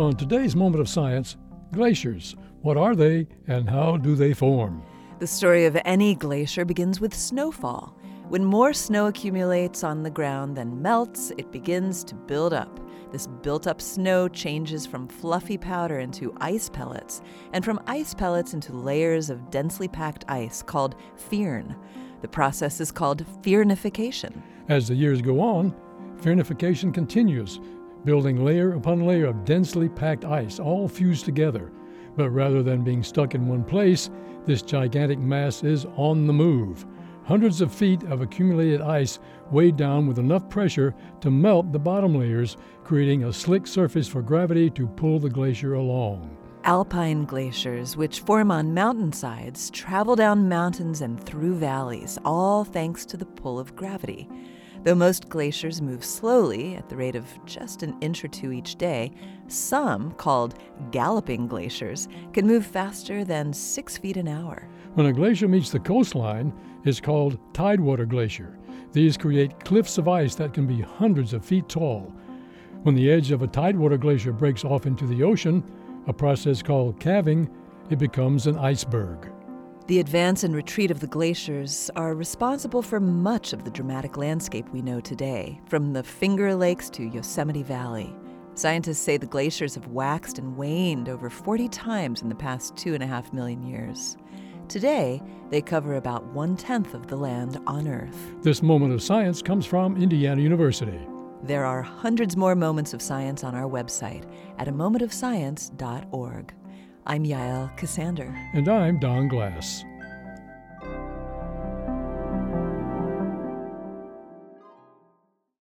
On today's Moment of Science, glaciers. What are they and how do they form? The story of any glacier begins with snowfall. When more snow accumulates on the ground than melts, it begins to build up. This built up snow changes from fluffy powder into ice pellets, and from ice pellets into layers of densely packed ice called firn. The process is called firnification. As the years go on, firnification continues, building layer upon layer of densely packed ice, all fused together. But rather than being stuck in one place, this gigantic mass is on the move. Hundreds of feet of accumulated ice weighed down with enough pressure to melt the bottom layers, creating a slick surface for gravity to pull the glacier along. Alpine glaciers, which form on mountainsides, travel down mountains and through valleys, all thanks to the pull of gravity. Though most glaciers move slowly, at the rate of just an inch or two each day, some, called galloping glaciers, can move faster than six feet an hour. When a glacier meets the coastline, it's called tidewater glacier. These create cliffs of ice that can be hundreds of feet tall. When the edge of a tidewater glacier breaks off into the ocean, a process called calving, it becomes an iceberg. The advance and retreat of the glaciers are responsible for much of the dramatic landscape we know today, from the Finger Lakes to Yosemite Valley. Scientists say the glaciers have waxed and waned over 40 times in the past two and a half million years. Today, they cover about one tenth of the land on Earth. This moment of science comes from Indiana University. There are hundreds more moments of science on our website at a momentofscience.org. I'm Yael Ksander. And I'm Don Glass.